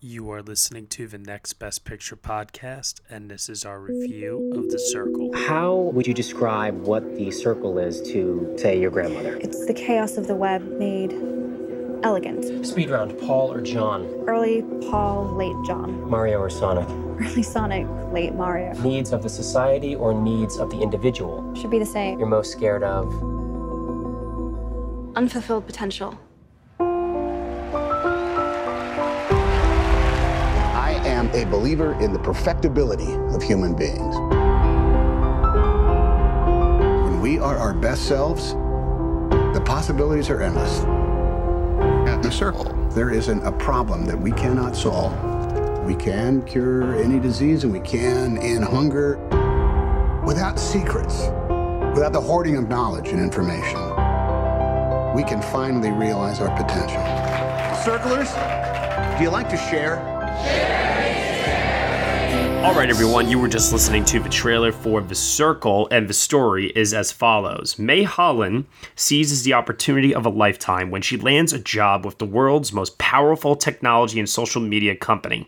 You are listening to the Next Best Picture podcast, and this is our review of The Circle. How would you describe what the circle is to, say, your grandmother? It's the chaos of the web made elegant. Speed round, Paul or John? Early Paul, late John. Mario or Sonic? Early Sonic, late Mario. Needs of the society or needs of the individual? Should be the same. You're most scared of? Unfulfilled potential. A believer in the perfectibility of human beings. When we are our best selves, the possibilities are endless. At the circle, there isn't a problem that we cannot solve. We can cure any disease and we can end hunger without secrets, without the hoarding of knowledge and information. We can finally realize our potential. Circlers, do you like to share? All right, everyone, you were just listening to the trailer for The Circle, and the story is as follows Mae Holland seizes the opportunity of a lifetime when she lands a job with the world's most powerful technology and social media company.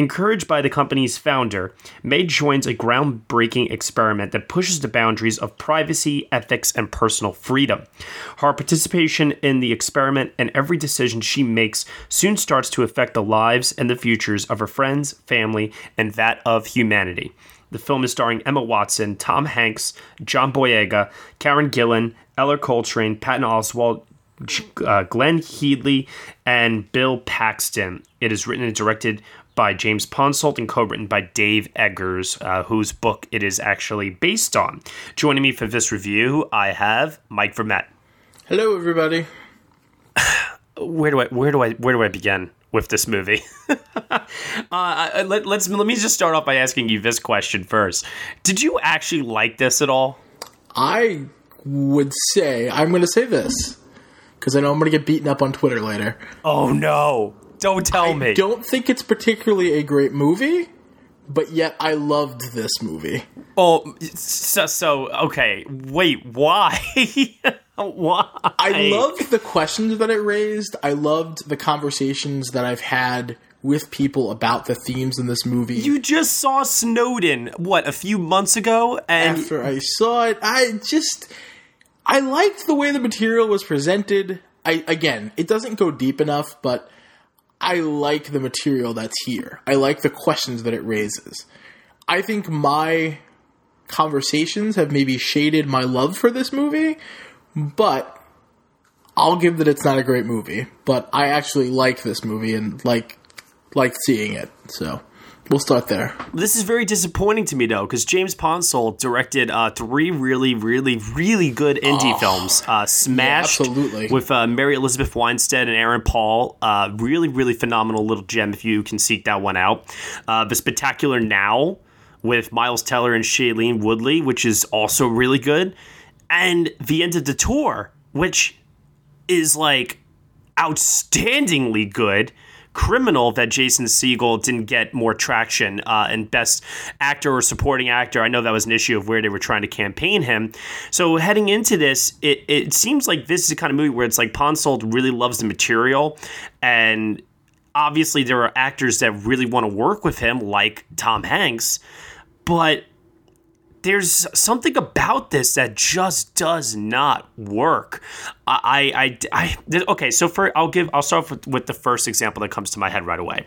Encouraged by the company's founder, Mae joins a groundbreaking experiment that pushes the boundaries of privacy, ethics, and personal freedom. Her participation in the experiment and every decision she makes soon starts to affect the lives and the futures of her friends, family, and that of humanity. The film is starring Emma Watson, Tom Hanks, John Boyega, Karen Gillan, Ellar Coltrane, Patton Oswalt, uh, Glenne Headly, and Bill Paxton. It is written and directed by James Ponsoldt and co-written by Dave Eggers, uh, whose book it is actually based on. Joining me for this review, I have Mike Vermette. Hello, everybody. Where do I where do I where do I begin with this movie? uh, I- let, let's let me just start off by asking you this question first. Did you actually like this at all? I would say I'm going to say this because I know I'm going to get beaten up on Twitter later. Oh no! Don't tell I me. don't think it's particularly a great movie, but yet I loved this movie. Oh, so, so okay. Wait, why? why? I loved the questions that it raised. I loved the conversations that I've had with people about the themes in this movie. You just saw Snowden what a few months ago, and After I saw it, I just I liked the way the material was presented. I again, it doesn't go deep enough, but I like the material that's here. I like the questions that it raises. I think my conversations have maybe shaded my love for this movie, but I'll give that it's not a great movie. But I actually like this movie and like like seeing it. So we'll start there. This is very disappointing to me though, because James Ponsoldt directed uh, three really, really, really good indie films. Uh, Smashed, absolutely. with uh, Mary Elizabeth Winstead and Aaron Paul. Uh, really, really phenomenal little gem if you can seek that one out. Uh, the Spectacular Now with Miles Teller and Shailene Woodley, which is also really good, and The End of the Tour, which is like outstandingly good. Criminal that Jason Segel didn't get more traction uh, and best actor or supporting actor. I know that was an issue of where they were trying to campaign him. So heading into this, it, it seems like this is the kind of movie where it's like Ponsoldt really loves the material and obviously there are actors that really want to work with him like Tom Hanks, but there's something about this that just does not work. I, I, I, okay. So for I'll give I'll start with, with the first example that comes to my head right away.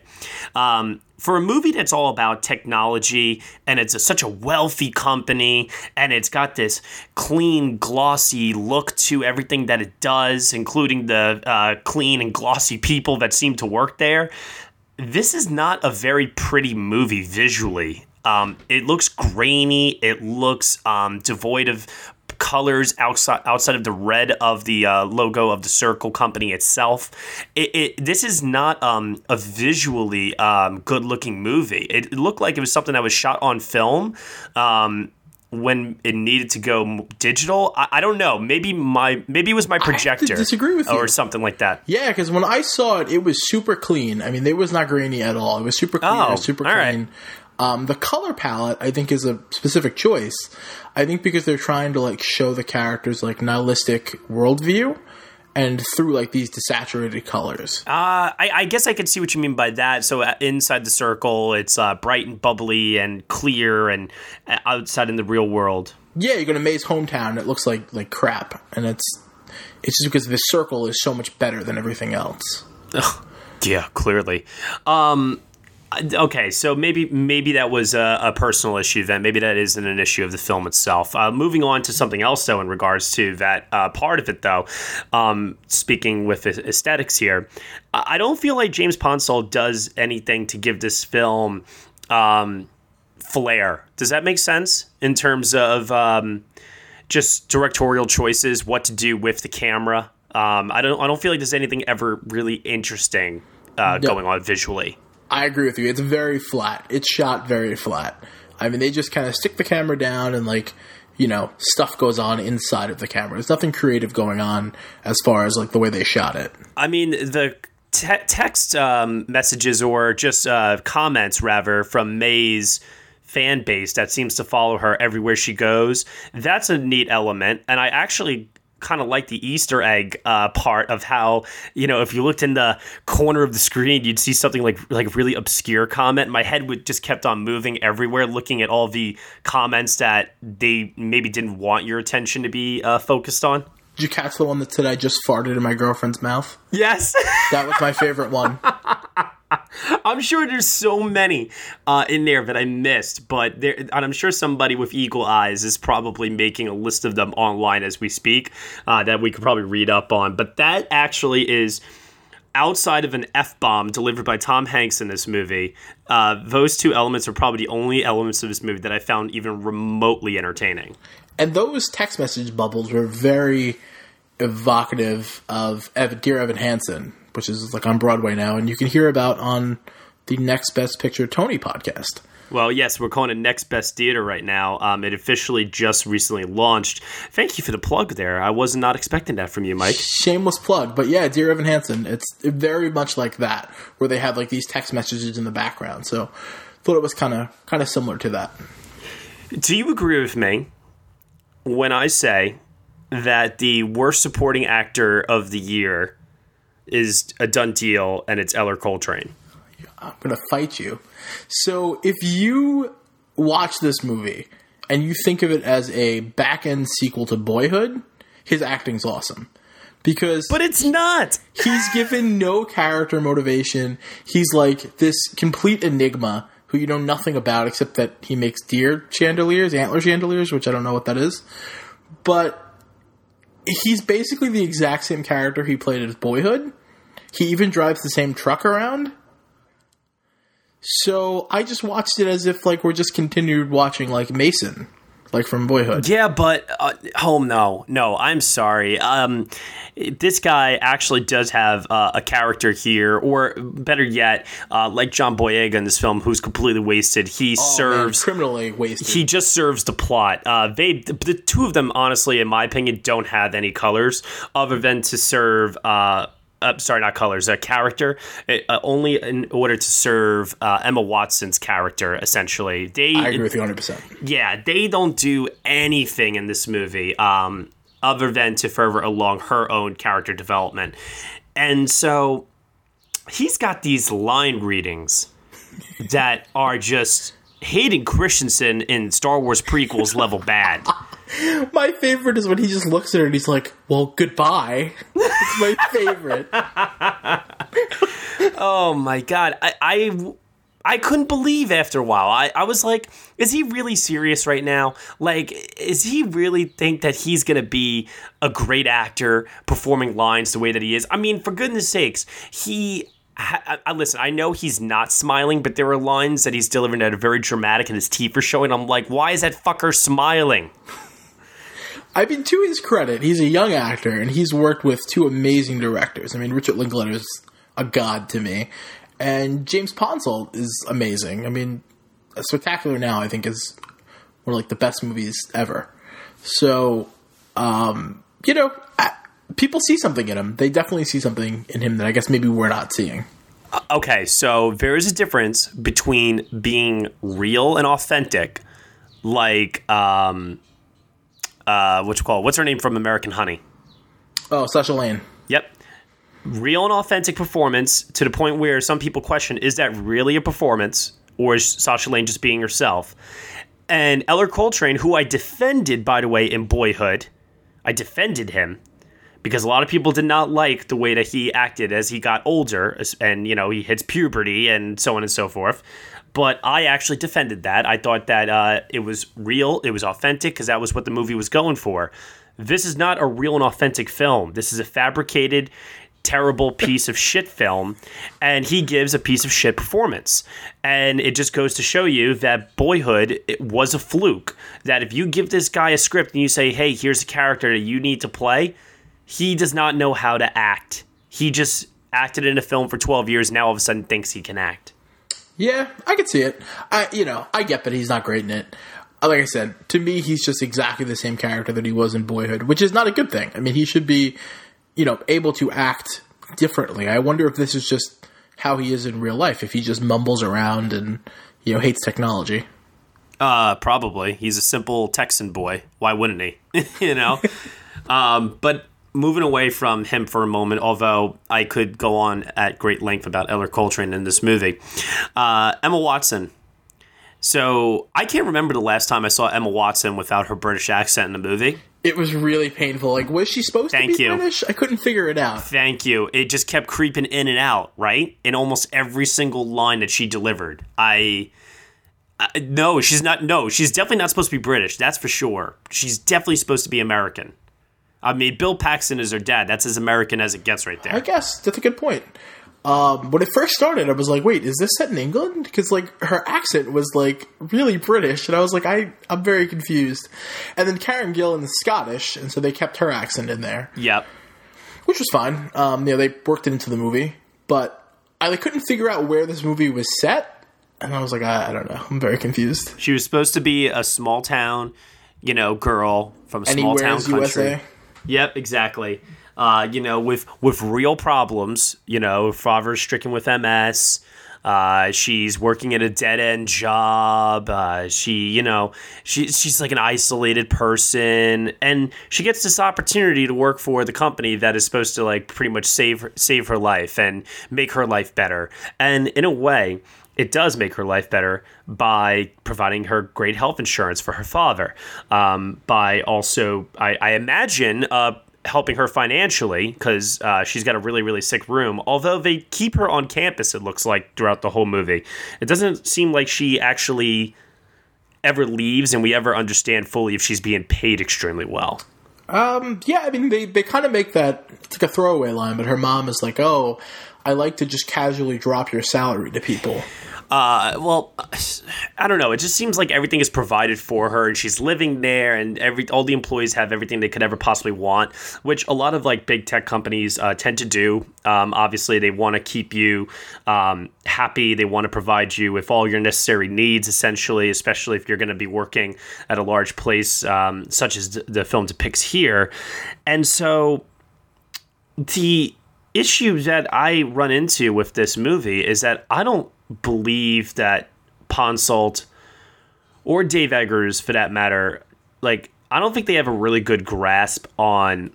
Um, for a movie that's all about technology and it's a, such a wealthy company and it's got this clean, glossy look to everything that it does, including the uh, clean and glossy people that seem to work there. This is not a very pretty movie visually. Um, it looks grainy. It looks um, devoid of colors outside outside of the red of the uh, logo of the Circle Company itself. It, it this is not um, a visually um, good looking movie. It, it looked like it was something that was shot on film. Um, when it needed to go digital, I, I don't know. Maybe my maybe it was my to projector, disagree with you. or something like that. Yeah, because when I saw it, it was super clean. I mean, it was not grainy at all. It was super clean. Oh, it was super all right. Um, the color palette, I think, is a specific choice. I think because they're trying to like show the characters like nihilistic worldview, and through like these desaturated colors. Uh, I, I guess I could see what you mean by that. So uh, inside the circle, it's uh, bright and bubbly and clear, and uh, outside in the real world. Yeah, you go to Mae's hometown, and it looks like like crap, and it's it's just because this circle is so much better than everything else. Yeah, clearly. Um, okay, so maybe maybe that was a, a personal issue then. Maybe that isn't an issue of the film itself. Uh, moving on to something else though, in regards to that uh, part of it though. Um, speaking with aesthetics here, I don't feel like James Ponsoldt does anything to give this film um, flair. Does that make sense in terms of um, just directorial choices, what to do with the camera? Um, I don't. I don't feel like there's anything ever really interesting uh, No. going on visually. I agree with you. It's very flat. It's shot very flat. I mean, they just kind of stick the camera down and like, you know, stuff goes on inside of the camera. There's nothing creative going on as far as like the way they shot it. I mean, the te- text um, messages or just uh, comments, rather, from Mae's fan base that seems to follow her everywhere she goes. That's a neat element. And I actually kind of like the Easter egg uh, part of how, you know, if you looked in the corner of the screen, you'd see something like like really obscure comment. My head would just kept on moving everywhere, looking at all the comments that they maybe didn't want your attention to be uh, focused on. Did you catch the one that said I just farted in my girlfriend's mouth? Yes. That was my favorite one. I'm sure there's so many uh, in there that I missed, but there, and I'm sure somebody with eagle eyes is probably making a list of them online as we speak uh, that we could probably read up on. But that actually is outside of an f bomb delivered by Tom Hanks in this movie. Uh, those two elements are probably the only elements of this movie that I found even remotely entertaining. And those text message bubbles were very evocative of Dear Evan Hansen, which is like on Broadway now, and you can hear about on the Next Best Picture Tony podcast. Well, yes, we're calling it Next Best Theater right now. Um, it officially just recently launched. Thank you for the plug there. I was not expecting that from you, Mike. Shameless plug, but yeah, Dear Evan Hansen, it's very much like that, where they have like these text messages in the background. So, thought it was kind of kind of similar to that. Do you agree with me when I say that the worst supporting actor of the year is a done deal and it's Ellar Coltrane? I'm gonna fight you. So if you watch this movie and you think of it as a back end sequel to Boyhood, his acting's awesome. Because But it's not. he's given no character motivation. He's like this complete enigma who you know nothing about except that he makes deer chandeliers, antler chandeliers, which I don't know what that is. But he's basically the exact same character he played as Boyhood. He even drives the same truck around. So I just watched it as if like we're just continued watching like Mason, like from Boyhood. Yeah, but uh, oh no, no, I'm sorry. Um, this guy actually does have uh, a character here, or better yet, uh, like John Boyega in this film, who's completely wasted. He Oh, man, serves criminally wasted. he just serves the plot. Uh, they, the, the two of them, honestly, in my opinion, don't have any colors other than to serve. Uh, uh, sorry, not colors. A character, uh, only in order to serve uh, Emma Watson's character. Essentially, they I agree with you 100. percent yeah, they don't do anything in this movie um, other than to further along her own character development. And so he's got these line readings that are just Hayden Christensen in Star Wars prequels level bad. My favorite is when he just looks at her and he's like, "Well, goodbye." it's my favorite. Oh my god, I, I I couldn't believe after a while. I, I was like, is he really serious right now? Like, is he really think that he's gonna be a great actor performing lines the way that he is? I mean, for goodness sakes, he. I, I, listen, I know he's not smiling, but there are lines that he's delivering that are very dramatic and his teeth are showing. I'm like, why is that fucker smiling? I mean, to his credit, he's a young actor and he's worked with two amazing directors. I mean, Richard Linklater is a god to me, and James Ponsoldt is amazing. I mean, Spectacular Now, I think, is one of like the best movies ever. So, um, you know, I, people see something in him. They definitely see something in him that I guess maybe we're not seeing. Okay, so there is a difference between being real and authentic, like um, uh, what you call what's her name from American Honey? Oh, Sasha Lane. Yep. Real and authentic performance to the point where some people question is that really a performance or is Sasha Lane just being herself? And Ellar Coltrane, who I defended, by the way, in Boyhood, I defended him because a lot of people did not like the way that he acted as he got older and, you know, he hits puberty and so on and so forth. But I actually defended that. I thought that uh, it was real, it was authentic because that was what the movie was going for. This is not a real and authentic film. This is a fabricated, terrible piece of shit film, and he gives a piece of shit performance. And it just goes to show you that Boyhood it was a fluke. That if you give this guy a script and you say, hey, here's a character that you need to play, he does not know how to act. He just acted in a film for 12 years, now all of a sudden thinks he can act. Yeah, I can see it. I, you know, I get that he's not great in it. Like I said, to me, he's just exactly the same character that he was in Boyhood, which is not a good thing. I mean, he should be, you know, able to act differently. I wonder if this is just how he is in real life. If he just mumbles around and you know hates technology. Uh, probably. He's a simple Texan boy. Why wouldn't he? you know? um, but moving away from him for a moment, although I could go on at great length about Ellar Coltrane in this movie, uh, Emma Watson. So I can't remember the last time I saw Emma Watson without her British accent in a movie. It was really painful. Like, was she supposed Thank to be you. British? I couldn't figure it out. Thank you. It just kept creeping in and out, right? In almost every single line that she delivered. I. Uh, no, she's not. No, she's definitely not supposed to be British. That's for sure. She's definitely supposed to be American. I mean, Bill Paxton is her dad. That's as American as it gets right there. I guess that's a good point. Um, when it first started, I was like, "Wait, is this set in England?" Because like her accent was like really British, and I was like, "I I'm very confused." And then Karen Gillan is Scottish, and so they kept her accent in there, Yep. which was fine. Um, you know, they worked it into the movie, but I like, couldn't figure out where this movie was set, and I was like, I, I don't know, I'm very confused. She was supposed to be a small town, you know, girl from a small Anywhere town country. USA. Yep, exactly. Uh, you know, with with real problems. You know, her father's stricken with MS. Uh, she's working at a dead end job. Uh, she, you know, she she's like an isolated person, and she gets this opportunity to work for the company that is supposed to like pretty much save save her life and make her life better. And in a way, it does make her life better by providing her great health insurance for her father. Um, by also, I, I imagine, uh, helping her financially because uh, she's got a really, really sick room. Although they keep her on campus, it looks like throughout the whole movie. It doesn't seem like she actually ever leaves and we ever understand fully if she's being paid extremely well. Um, yeah, I mean, they, they kind of make that, it's like a throwaway line, but her mom is like, oh, I like to just casually drop your salary to people. Uh, well, I don't know. It just seems like everything is provided for her, and she's living there, and every all the employees have everything they could ever possibly want, which a lot of like big tech companies uh, tend to do. Um, obviously, they want to keep you um, happy. They want to provide you with all your necessary needs, essentially, especially if you're going to be working at a large place um, such as the film depicts here. And so, the issue that I run into with this movie is that I don't believe that Ponsoldt or Dave Eggers, for that matter, like I don't think they have a really good grasp on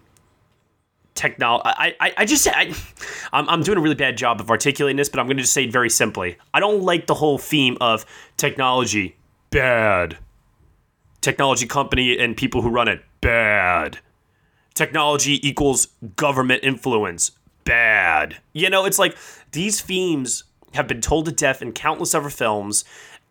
technology. I, I, I just I, I'm, I'm doing a really bad job of articulating this, but I'm going to just say it very simply. I don't like the whole theme of technology bad, technology company and people who run it bad, technology equals government influence bad. You know, it's like these themes have been told to death in countless other films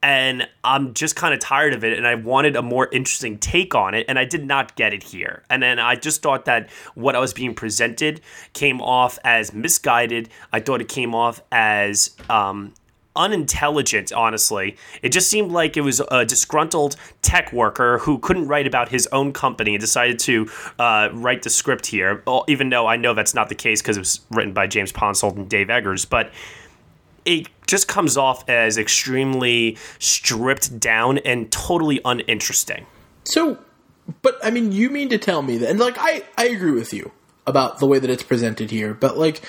and I'm just kind of tired of it and I wanted a more interesting take on it and I did not get it here. And then I just thought that what I was being presented came off as misguided. I thought it came off as um unintelligent, honestly. It just seemed like it was a disgruntled tech worker who couldn't write about his own company and decided to uh, write the script here, even though I know that's not the case because it was written by James Ponsoldt and Dave Eggers. But it just comes off as extremely stripped down and totally uninteresting. So, but I mean, you mean to tell me that, and like, I, I agree with you about the way that it's presented here, but like,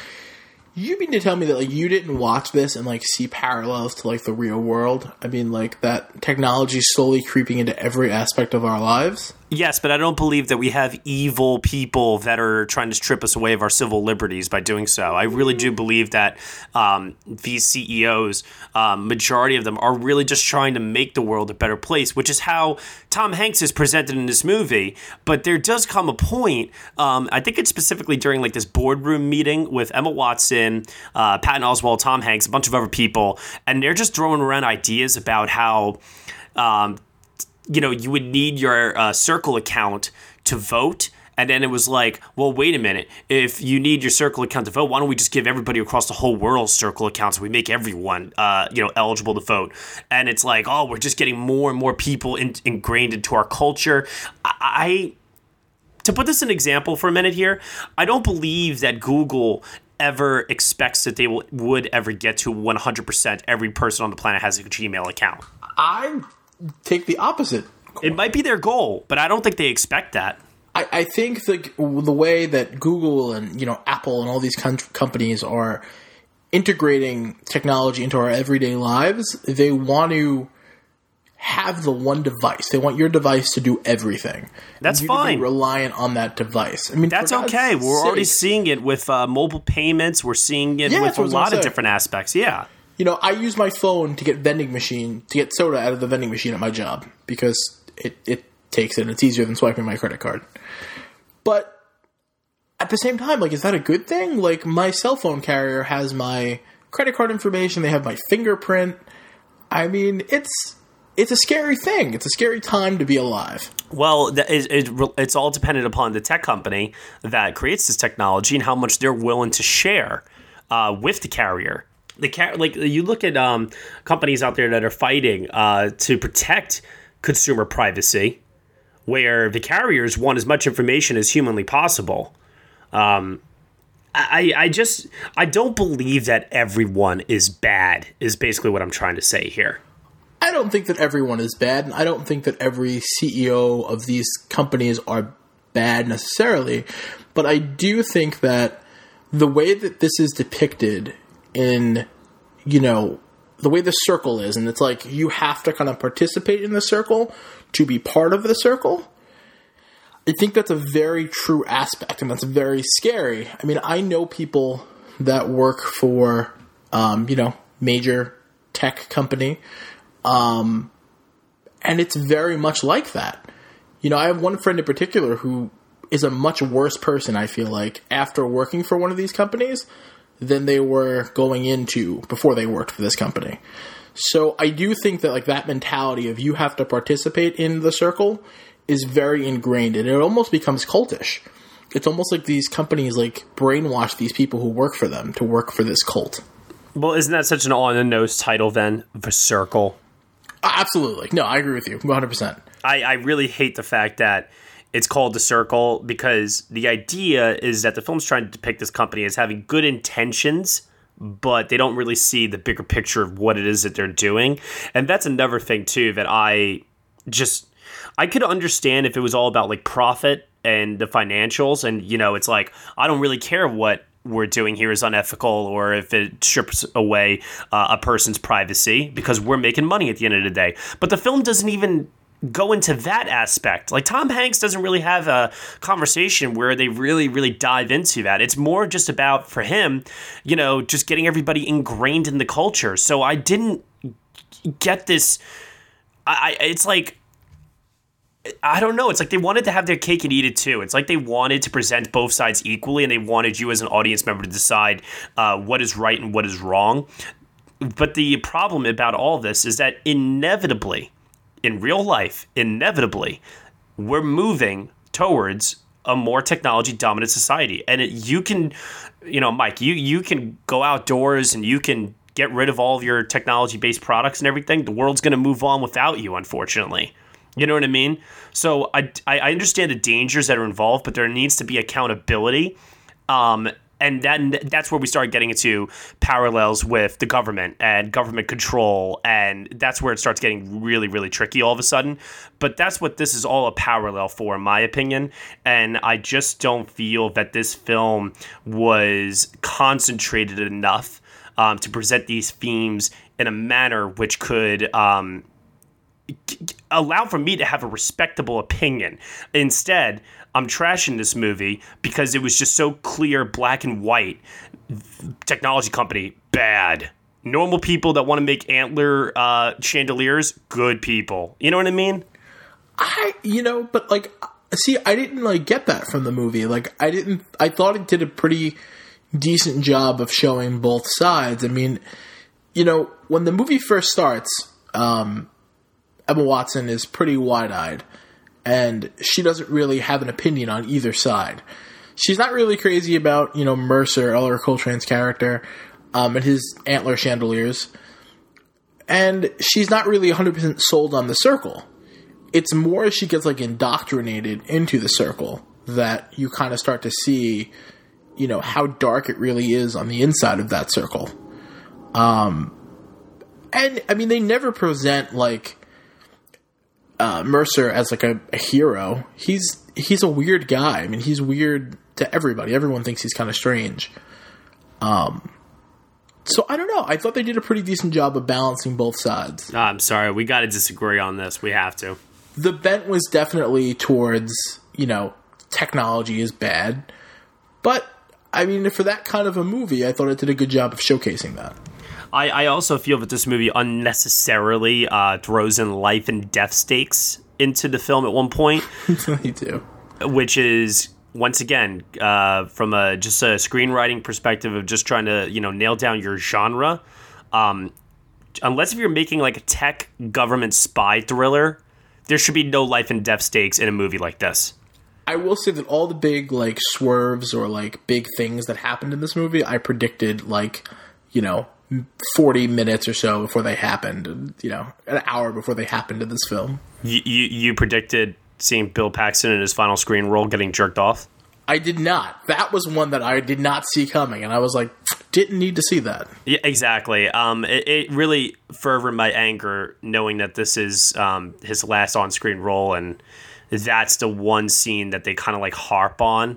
you mean to tell me that like you didn't watch this and like see parallels to like the real world? I mean, like that technology slowly creeping into every aspect of our lives. Yes, but I don't believe that we have evil people that are trying to strip us away of our civil liberties by doing so. I really do believe that um, these CEOs, um, majority of them, are really just trying to make the world a better place, which is how Tom Hanks is presented in this movie. But there does come a point, um, I think it's specifically during like this boardroom meeting with Emma Watson, uh, Patton Oswalt, Tom Hanks, a bunch of other people, and they're just throwing around ideas about how um, you know, you would need your uh, Circle account to vote. And then it was like, well, wait a minute. If you need your Circle account to vote, why don't we just give everybody across the whole world Circle accounts we make everyone, uh, you know, eligible to vote? And it's like, oh, we're just getting more and more people in, ingrained into our culture. I, to put this in example for a minute here, I don't believe that Google ever expects that they will, would ever get to 100% every person on the planet has a Gmail account. I take the opposite. It might be their goal, but I don't think they expect that. I, I think the the way that Google and you know Apple and all these com- companies are integrating technology into our everyday lives, they want to have the one device. They want your device to do everything. That's you to be fine. reliant on that device. I mean, That's okay. We're already seeing it with uh, mobile payments. We're seeing it Yeah, with a what I was lot of different aspects. Yeah. You know, I use my phone to get vending machine to get soda out of the vending machine at my job because it it takes it and it's easier than swiping my credit card. But at the same time, like, is that a good thing? Like, my cell phone carrier has my credit card information. They have my fingerprint. I mean, it's it's a scary thing. It's a scary time to be alive. Well, it's all dependent upon the tech company that creates this technology and how much they're willing to share uh, with the carrier. The car- like you look at um, companies out there that are fighting uh, to protect consumer privacy, where the carriers want as much information as humanly possible. Um, I, I just I don't believe that everyone is bad. Is basically what I'm trying to say here. I don't think that everyone is bad, and I don't think that every CEO of these companies are bad necessarily, but I do think that the way that this is depicted in, you know, the way the circle is, and it's like you have to kind of participate in the circle to be part of the circle. I think that's a very true aspect, and that's very scary. I mean, I know people that work for, um, you know, major tech company, um, and it's very much like that. You know, I have one friend in particular who is a much worse person. I feel like after working for one of these companies than they were going into before they worked for this company. So I do think that like that mentality of you have to participate in the circle is very ingrained and it almost becomes cultish. It's almost like these companies like brainwash these people who work for them to work for this cult. Well, isn't that such an on the nose title then? The Circle. Absolutely. No, I agree with you 100%. I, I really hate the fact that it's called the circle because the idea is that the film's trying to depict this company as having good intentions but they don't really see the bigger picture of what it is that they're doing. And that's another thing too that i just i could understand if it was all about like profit and the financials and you know it's like i don't really care what we're doing here is unethical or if it strips away uh, a person's privacy because we're making money at the end of the day. But the film doesn't even go into that aspect. Like Tom Hanks doesn't really have a conversation where they really, really dive into that. It's more just about for him, you know, just getting everybody ingrained in the culture. So I didn't get this. I, it's like I don't know. It's like they wanted to have their cake and eat it too. It's like they wanted to present both sides equally, and they wanted you as an audience member to decide uh, what is right and what is wrong. But the problem about all this is that inevitably, in real life, inevitably, we're moving towards a more technology dominant society. And it, you can, you know, Mike, you you can go outdoors and you can get rid of all of your technology based products and everything, the world's going to move on without you, unfortunately. You know what I mean? So I, I understand the dangers that are involved, but there needs to be accountability. Um, and then that's where we start getting into parallels with the government and government control. And that's where it starts getting really really tricky all of a sudden. But that's what this is all a parallel for in my opinion. And i just don't feel that this film was concentrated enough um, to present these themes in a manner which could um, allow for me to have a respectable opinion. Instead, I'm trashing this movie because it was just so clear, black and white. Technology company, bad. Normal people that want to make antler uh, chandeliers, good people. You know what I mean? I, you know, but like, see, I didn't like get that from the movie. Like, I didn't. I thought it did a pretty decent job of showing both sides. I mean, you know, when the movie first starts, um, Emma Watson is pretty wide eyed, and she doesn't really have an opinion on either side. She's not really crazy about you know Mercer, Ellar Coltrane's character, um, and his antler chandeliers, and she's not really 100% sold on the circle. It's more as she gets like indoctrinated into the circle that you kind of start to see, you know, how dark it really is on the inside of that circle. Um, and I mean, they never present like uh, Mercer as like a, a hero. He's he's a weird guy. I mean, he's weird to everybody. Everyone thinks he's kind of strange. Um, so I don't know. I thought they did a pretty decent job of balancing both sides. Ah, I'm sorry, we got to disagree on this. We have to. The bent was definitely towards you know technology is bad, but I mean for that kind of a movie, I thought it did a good job of showcasing that. I, I also feel that this movie unnecessarily uh, throws in life and death stakes into the film at one point, Me too. which is once again uh, from a just a screenwriting perspective of just trying to you know nail down your genre. Um, unless if you're making like a tech government spy thriller, there should be no life and death stakes in a movie like this. I will say that all the big like swerves or like big things that happened in this movie, I predicted like you know 40 minutes or so before they happened, you know, an hour before they happened in this film. You, you you predicted seeing Bill Paxton in his final screen role getting jerked off. I did not. That was one that I did not see coming, and I was like, didn't need to see that. Yeah, exactly. Um, it, it really furthered my anger knowing that this is um, his last on-screen role, and that's the one scene that they kind of like harp on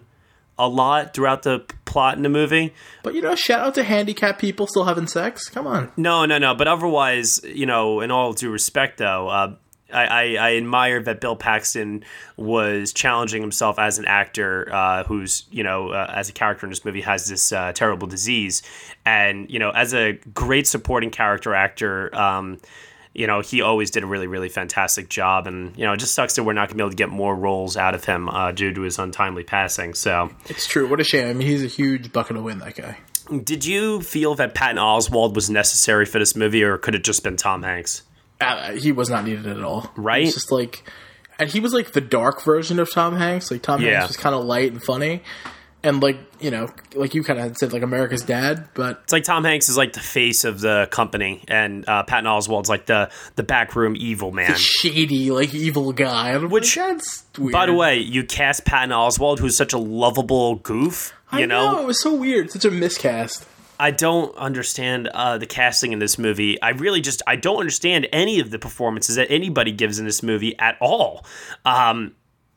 a lot throughout the plot in the movie. But you know, shout out to handicapped people still having sex. Come on. No, no, no. But otherwise, you know, in all due respect, though, uh, I, I, I admire that Bill Paxton was challenging himself as an actor uh, who's, you know, uh, as a character in this movie has this uh, terrible disease. And, you know, as a great supporting character actor, um, you know, he always did a really, really fantastic job. And, you know, it just sucks that we're not going to be able to get more roles out of him uh, due to his untimely passing. So, It's true. What a shame. I mean, he's a huge bucket of wind, that guy. did you feel that Patton Oswalt was necessary for this movie, or could it just been Tom Hanks? Uh, he was not needed at all. Right? It's just like, and he was like the dark version of Tom Hanks. Like Tom Yeah. Hanks was kind of light and funny, and like you know, like you kind of said, like America's Dad. But It's like Tom Hanks is like the face of the company, and uh, Patton Oswalt's like the the backroom evil man. shady, like evil guy. Which, like, that's weird. By the way, you cast Patton Oswalt, who's such a lovable goof. You I know, know it was so weird. Such a miscast. I don't understand uh, the casting in this movie. I really just I don't understand any of the performances that anybody gives in this movie at all. Um,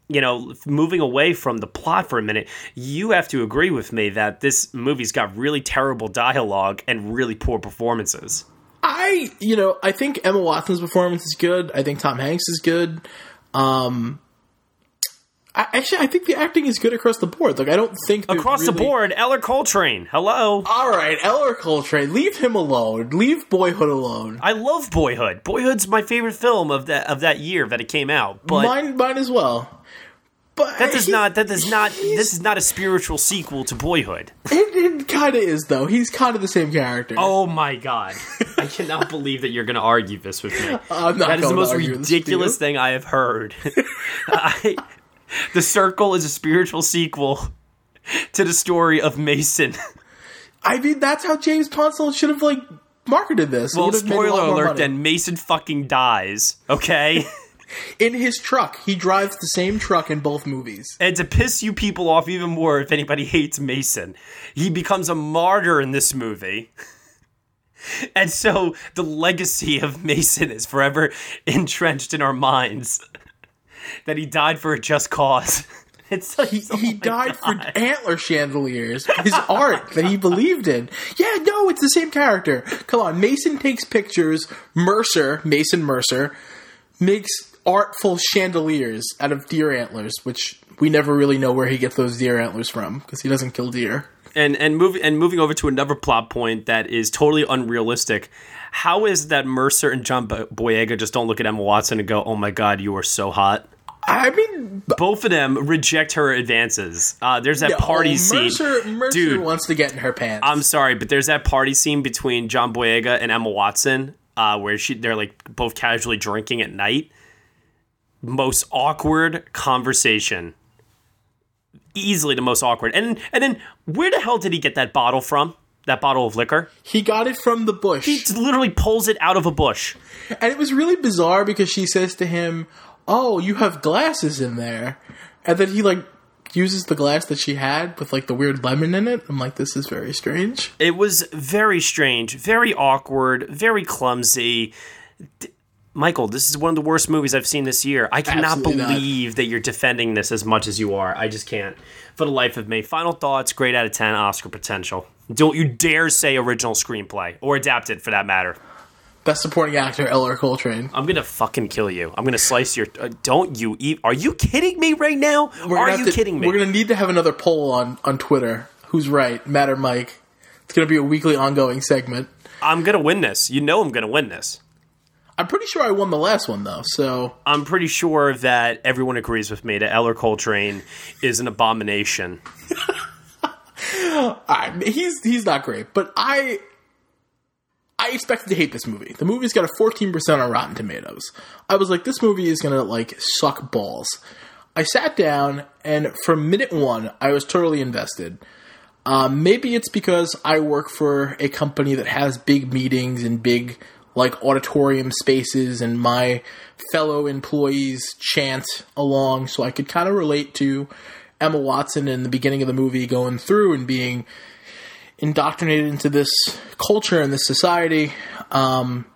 you know, moving away from the plot for a minute, you have to agree with me that this movie's got really terrible dialogue and really poor performances. I, you know, I think Emma Watson's performance is good. I think Tom Hanks is good. Um, I, actually, I think the acting is good across the board. Like, I don't think there's Across the board, Ellar Coltrane. Hello. All right, Ellar Coltrane, leave him alone. Leave Boyhood alone. I love Boyhood. Boyhood's my favorite film of that of that year that it came out. But mine, mine as well. But that does he- not that does not this is not a spiritual sequel to Boyhood. It, it kind of is though. He's kind of the same character. Oh my god. I cannot believe that you're going to argue this with me. I'm not That is the most argue this with you. ridiculous thing I have heard. I, the Circle is a spiritual sequel to the story of Mason. I mean, that's how James Ponsoldt should have like marketed this. Well, would have made a lot spoiler alert, then Mason fucking dies, okay? in his truck, he drives the same truck in both movies. and to piss you people off even more if anybody hates Mason, he becomes a martyr in this movie. And so the legacy of Mason is forever entrenched in our minds that he died for a just cause. It's like, He, oh he died God. for antler chandeliers, his art that he believed in. Yeah, no, it's the same character. Come on, Mason takes pictures. Mercer, Mason Mercer, makes artful chandeliers out of deer antlers, which we never really know where he gets those deer antlers from because he doesn't kill deer. and and moving and moving over to another plot point that is totally unrealistic. How is that Mercer and John Boyega just don't look at Emma Watson and go, "Oh my God, you are so hot." I mean, Both of them reject her advances. Uh, there's that party oh, scene. Mercer, Mercer Dude, wants to get in her pants. I'm sorry, but there's that party scene between John Boyega and Emma Watson, uh, where she they're like both casually drinking at night. Most awkward conversation. Easily the most awkward. And and then where the hell did he get that bottle from? That bottle of liquor? he got it from the bush. He literally pulls it out of a bush. And it was really bizarre because she says to him, "Oh, you have glasses in there," and then he like uses the glass that she had with like the weird lemon in it. I'm like, this is very strange. It was very strange, very awkward, very clumsy. D- Michael, this is one of the worst movies I've seen this year. I cannot Absolutely not. believe that you're defending this as much as you are. I just can't. For the life of me. Final thoughts, great out of 10, Oscar potential. Don't you dare say original screenplay or adapted for that matter. Best supporting actor, Ellar Coltrane. I'm gonna fucking kill you. I'm gonna slice your. Uh, don't you eat? Are you kidding me right now? We're Are you to- kidding me? We're gonna need to have another poll on on Twitter. Who's right, Matt or Mike? It's gonna be a weekly ongoing segment. I'm gonna win this. You know I'm gonna win this. I'm pretty sure I won the last one though. So I'm pretty sure that everyone agrees with me that Ellar Coltrane is an abomination. I, he's he's not great, but I I expected to hate this movie. The movie's got a 14% on Rotten Tomatoes. I was like, this movie is gonna like suck balls. I sat down and from minute one, I was totally invested. Um, maybe it's because I work for a company that has big meetings and big like auditorium spaces, and my fellow employees chant along, so I could kind of relate to Emma Watson in the beginning of the movie going through and being indoctrinated into this culture and this society. Um,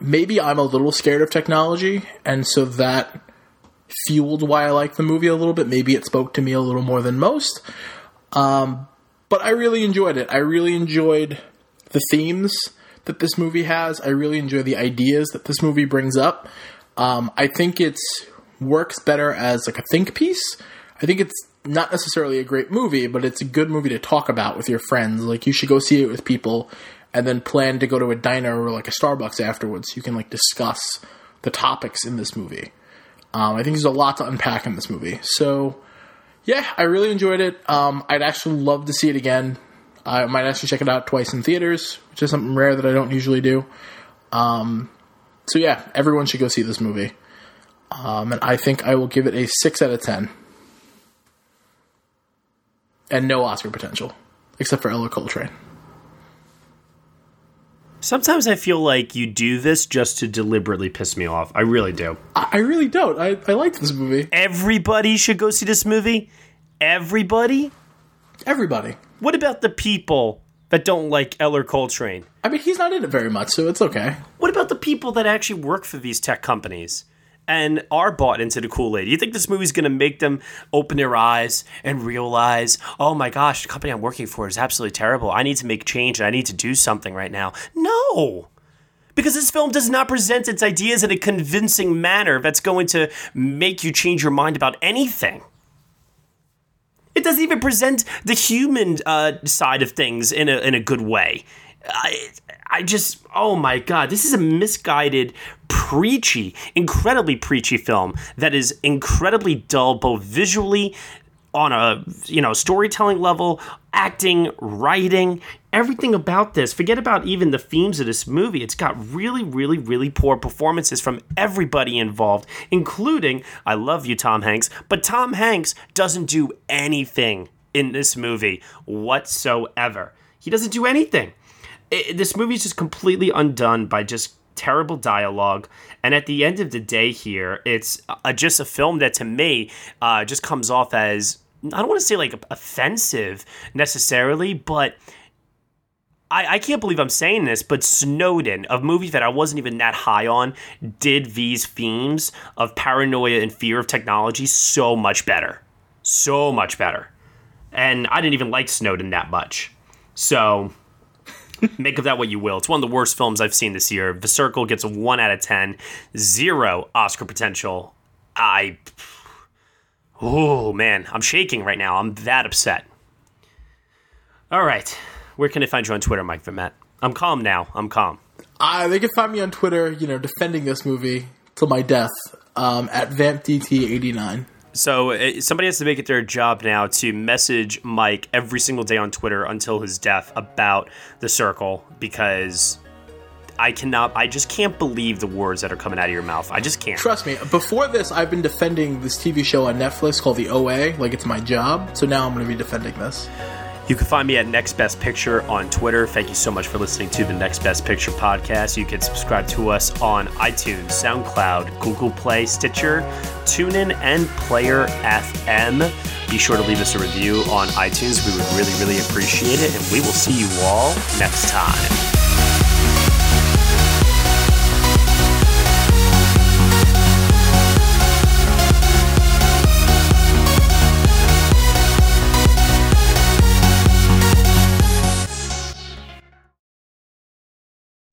maybe I'm a little scared of technology, and so that fueled why I like the movie a little bit. Maybe it spoke to me a little more than most. Um, but I really enjoyed it. I really enjoyed the themes that this movie has. I really enjoy the ideas that this movie brings up. Um, I think it works better as like a think piece. I think it's not necessarily a great movie, but it's a good movie to talk about with your friends. Like you should go see it with people and then plan to go to a diner or like a Starbucks afterwards. You can like discuss the topics in this movie. Um, I think there's a lot to unpack in this movie. So yeah, I really enjoyed it. Um, I'd actually love to see it again. I might actually check it out twice in theaters, which is something rare that I don't usually do. Um, so yeah, everyone should go see this movie. Um, and I think I will give it a six out of ten, and no Oscar potential, except for Ellar Coltrane. Sometimes I feel like you do this just to deliberately piss me off. I really do. I, I really don't. I, I liked this movie. Everybody should go see this movie. Everybody? Everybody. What about the people that don't like Ellar Coltrane? I mean, he's not in it very much, so it's okay. What about the people that actually work for these tech companies and are bought into the Kool Aid? You think this movie's going to make them open their eyes and realize, oh my gosh, the company I'm working for is absolutely terrible. I need to make change and I need to do something right now? No. Because this film does not present its ideas in a convincing manner that's going to make you change your mind about anything. It doesn't even present the human uh, side of things in a in a good way. I, I just, oh my god, this is a misguided, preachy, incredibly preachy film that is incredibly dull, both visually, on a you know storytelling level, acting, writing, everything about this. Forget about even the themes of this movie. It's got really, really, really poor performances from everybody involved, including I love you, Tom Hanks, but Tom Hanks doesn't do anything in this movie whatsoever. He doesn't do anything. It, this movie's just completely undone by just terrible dialogue. And at the end of the day, here, it's uh, just a film that to me uh, just comes off as I don't want to say like offensive necessarily, but I, I can't believe I'm saying this, but Snowden, a movie that I wasn't even that high on, did these themes of paranoia and fear of technology so much better. So much better. And I didn't even like Snowden that much. So make of that what you will. It's one of the worst films I've seen this year. The Circle gets a 1 out of 10, zero Oscar potential. I. Oh, man. I'm shaking right now. I'm that upset. All right. Where can I find you on Twitter, Mike Vermette? I'm calm now. I'm calm. Uh, they can find me on Twitter, you know, defending this movie till my death um, at VampDT89. So uh, somebody has to make it their job now to message Mike every single day on Twitter until his death about the circle because I cannot I just can't believe the words that are coming out of your mouth. I just can't. Trust me, before this, I've been defending this TV show on Netflix called The OA, like it's my job. So now I'm going to be defending this. You can find me at Next Best Picture on Twitter. Thank you so much for listening to the Next Best Picture podcast. You can subscribe to us on iTunes, SoundCloud, Google Play, Stitcher, TuneIn, and Player FM. Be sure to leave us a review on iTunes. We would really, really appreciate it. And we will see you all next time.